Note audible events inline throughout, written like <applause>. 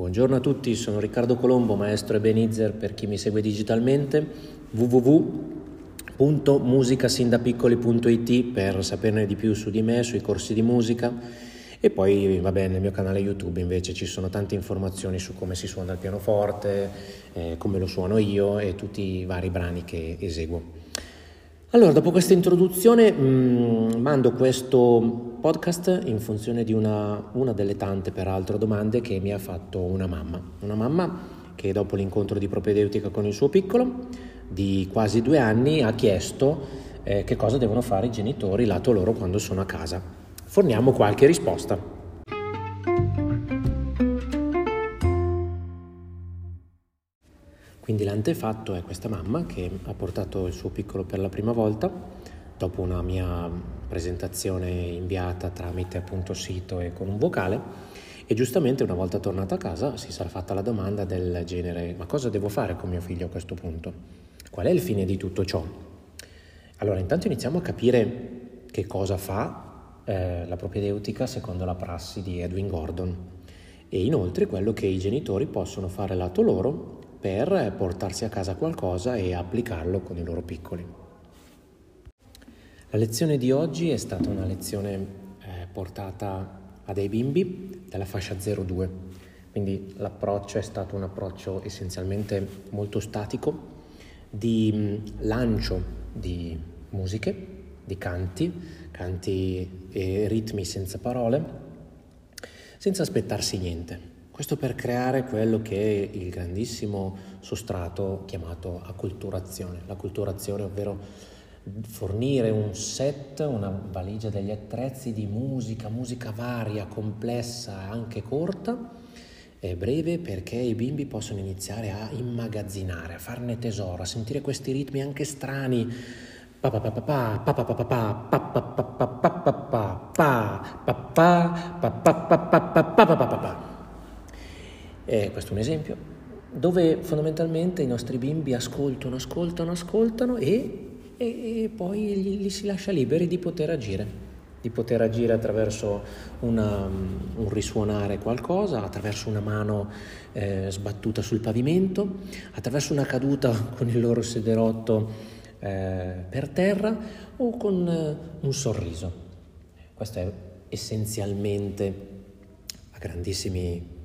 Buongiorno a tutti, sono Riccardo Colombo, maestro e Benizzer per chi mi segue digitalmente, www.musicasindapiccoli.it per saperne di più su di me, sui corsi di musica e poi vabbè nel mio canale YouTube invece ci sono tante informazioni su come si suona il pianoforte, eh, come lo suono io e tutti i vari brani che eseguo. Allora, dopo questa introduzione mh, mm, mando questo podcast in funzione di una, una, delle tante, peraltro, domande che mi ha fatto una mamma. Una mamma che dopo l'incontro di propedeutica con il suo piccolo, di quasi due anni, ha chiesto eh, che cosa devono fare i genitori lato loro quando sono a casa. Forniamo qualche risposta. Quindi l'antefatto è questa mamma che ha portato il suo piccolo per la prima volta dopo una mia presentazione inviata tramite appunto sito e con un vocale e giustamente una volta tornata a casa si sarà fatta la domanda del genere ma cosa devo fare con mio figlio a questo punto? Qual è il fine di tutto ciò? Allora intanto iniziamo a capire che cosa fa eh, la propedeutica secondo la prassi di Edwin Gordon e inoltre quello che i genitori possono fare lato loro per portarsi a casa qualcosa e applicarlo con i loro piccoli. La lezione di oggi è stata una lezione eh, portata a dei bimbi della fascia 0-2, quindi l'approccio è stato un approccio essenzialmente molto statico di mm, lancio di musiche, di canti, canti e ritmi senza parole, senza aspettarsi niente. Questo per creare quello che è il grandissimo sostrato chiamato acculturazione. L'acculturazione, ovvero fornire un set, una valigia degli attrezzi di musica, musica varia, complessa, anche corta e breve perché i bimbi possono iniziare a immagazzinare, a farne tesoro, a sentire questi ritmi anche strani. E questo è un esempio dove fondamentalmente i nostri bimbi ascoltano, ascoltano, ascoltano e e, e poi li, li, si lascia liberi di poter agire, di poter agire attraverso una, un risuonare qualcosa, attraverso una mano eh, sbattuta sul pavimento, attraverso una caduta <laughs> con il loro sederotto eh, per terra o con eh, un sorriso. Questo è essenzialmente a grandissimi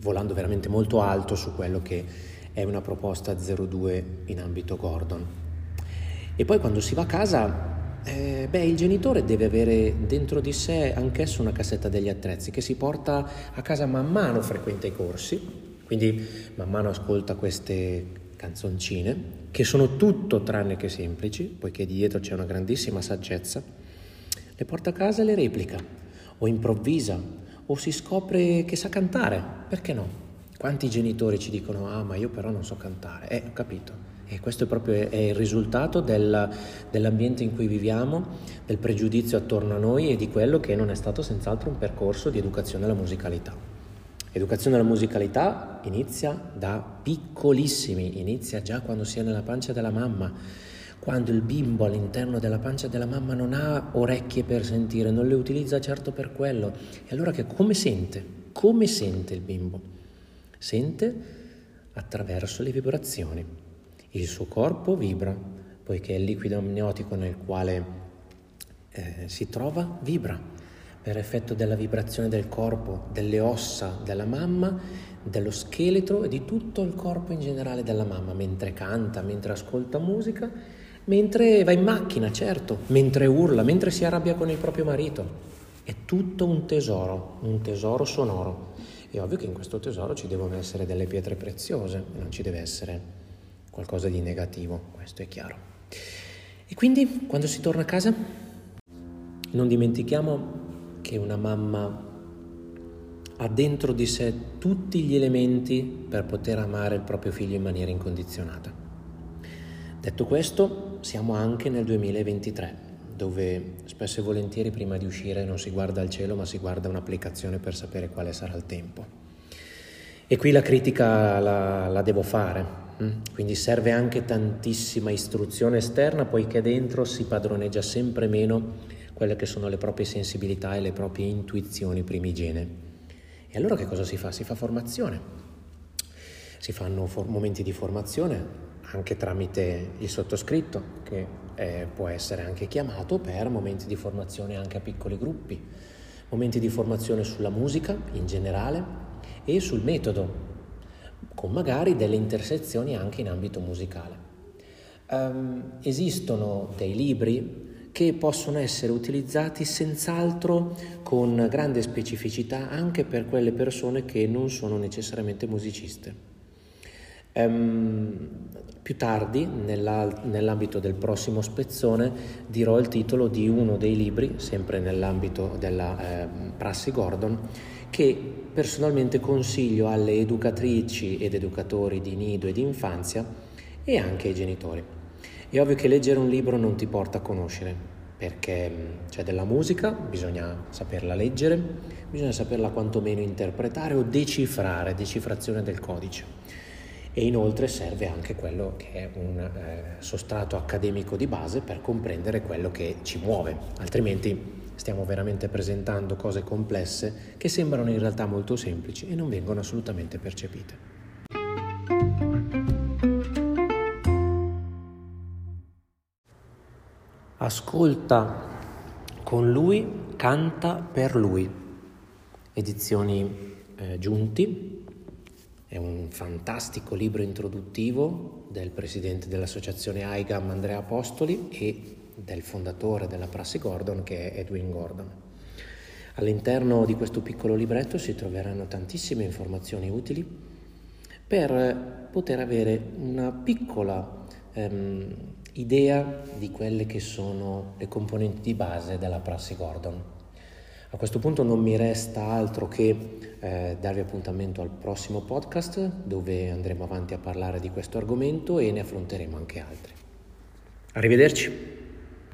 volando veramente molto alto su quello che è una proposta 02 in ambito Gordon. E poi quando si va a casa, eh, beh, il genitore deve avere dentro di sé anch'esso una cassetta degli attrezzi che si porta a casa man mano frequenta i corsi, quindi man mano ascolta queste canzoncine che sono tutto tranne che semplici, poiché dietro c'è una grandissima saggezza, le porta a casa e le replica o improvvisa o si scopre che sa cantare, perché no? Quanti genitori ci dicono, ah ma io però non so cantare, eh ho capito. E questo è proprio è il risultato del, dell'ambiente in cui viviamo, del pregiudizio attorno a noi e di quello che non è stato senz'altro un percorso di educazione alla musicalità. Educazione alla musicalità inizia da piccolissimi, inizia già quando si è nella pancia della mamma quando il bimbo all'interno della pancia della mamma non ha orecchie per sentire, non le utilizza certo per quello. E allora che come sente? Come sente il bimbo? Sente attraverso le vibrazioni. Il suo corpo vibra, poiché il liquido amniotico nel quale eh, si trova vibra per effetto della vibrazione del corpo, delle ossa della mamma, dello scheletro e di tutto il corpo in generale della mamma, mentre canta, mentre ascolta musica mentre va in macchina, certo, mentre urla, mentre si arrabbia con il proprio marito. È tutto un tesoro, un tesoro sonoro. È ovvio che in questo tesoro ci devono essere delle pietre preziose, non ci deve essere qualcosa di negativo, questo è chiaro. E quindi quando si torna a casa non dimentichiamo che una mamma ha dentro di sé tutti gli elementi per poter amare il proprio figlio in maniera incondizionata. Detto questo, siamo anche nel 2023, dove spesso e volentieri prima di uscire non si guarda al cielo, ma si guarda un'applicazione per sapere quale sarà il tempo. E qui la critica la, la devo fare? Quindi serve anche tantissima istruzione esterna, poiché dentro si padroneggia sempre meno quelle che sono le proprie sensibilità e le proprie intuizioni primigene. E allora che cosa si fa? Si fa formazione. Si fanno for- momenti di formazione anche tramite il sottoscritto che eh, può essere anche chiamato per momenti di formazione anche a piccoli gruppi, momenti di formazione sulla musica in generale e sul metodo, con magari delle intersezioni anche in ambito musicale. Um, esistono dei libri che possono essere utilizzati senz'altro con grande specificità anche per quelle persone che non sono necessariamente musiciste. Um, più tardi, nella, nell'ambito del prossimo spezzone, dirò il titolo di uno dei libri, sempre nell'ambito della eh, prassi Gordon, che personalmente consiglio alle educatrici ed educatori di nido e di infanzia e anche ai genitori. È ovvio che leggere un libro non ti porta a conoscere, perché mm, c'è della musica, bisogna saperla leggere, bisogna saperla quantomeno interpretare o decifrare, decifrazione del codice e inoltre serve anche quello che è un eh, sostrato accademico di base per comprendere quello che ci muove, altrimenti stiamo veramente presentando cose complesse che sembrano in realtà molto semplici e non vengono assolutamente percepite. Ascolta con lui, canta per lui. Edizioni eh, Giunti, è un fantastico libro introduttivo del presidente dell'associazione AIGAM Andrea Apostoli e del fondatore della Prassi Gordon che è Edwin Gordon. All'interno di questo piccolo libretto si troveranno tantissime informazioni utili per poter avere una piccola ehm, idea di quelle che sono le componenti di base della Prassi Gordon. A questo punto non mi resta altro che eh, darvi appuntamento al prossimo podcast dove andremo avanti a parlare di questo argomento e ne affronteremo anche altri. Arrivederci.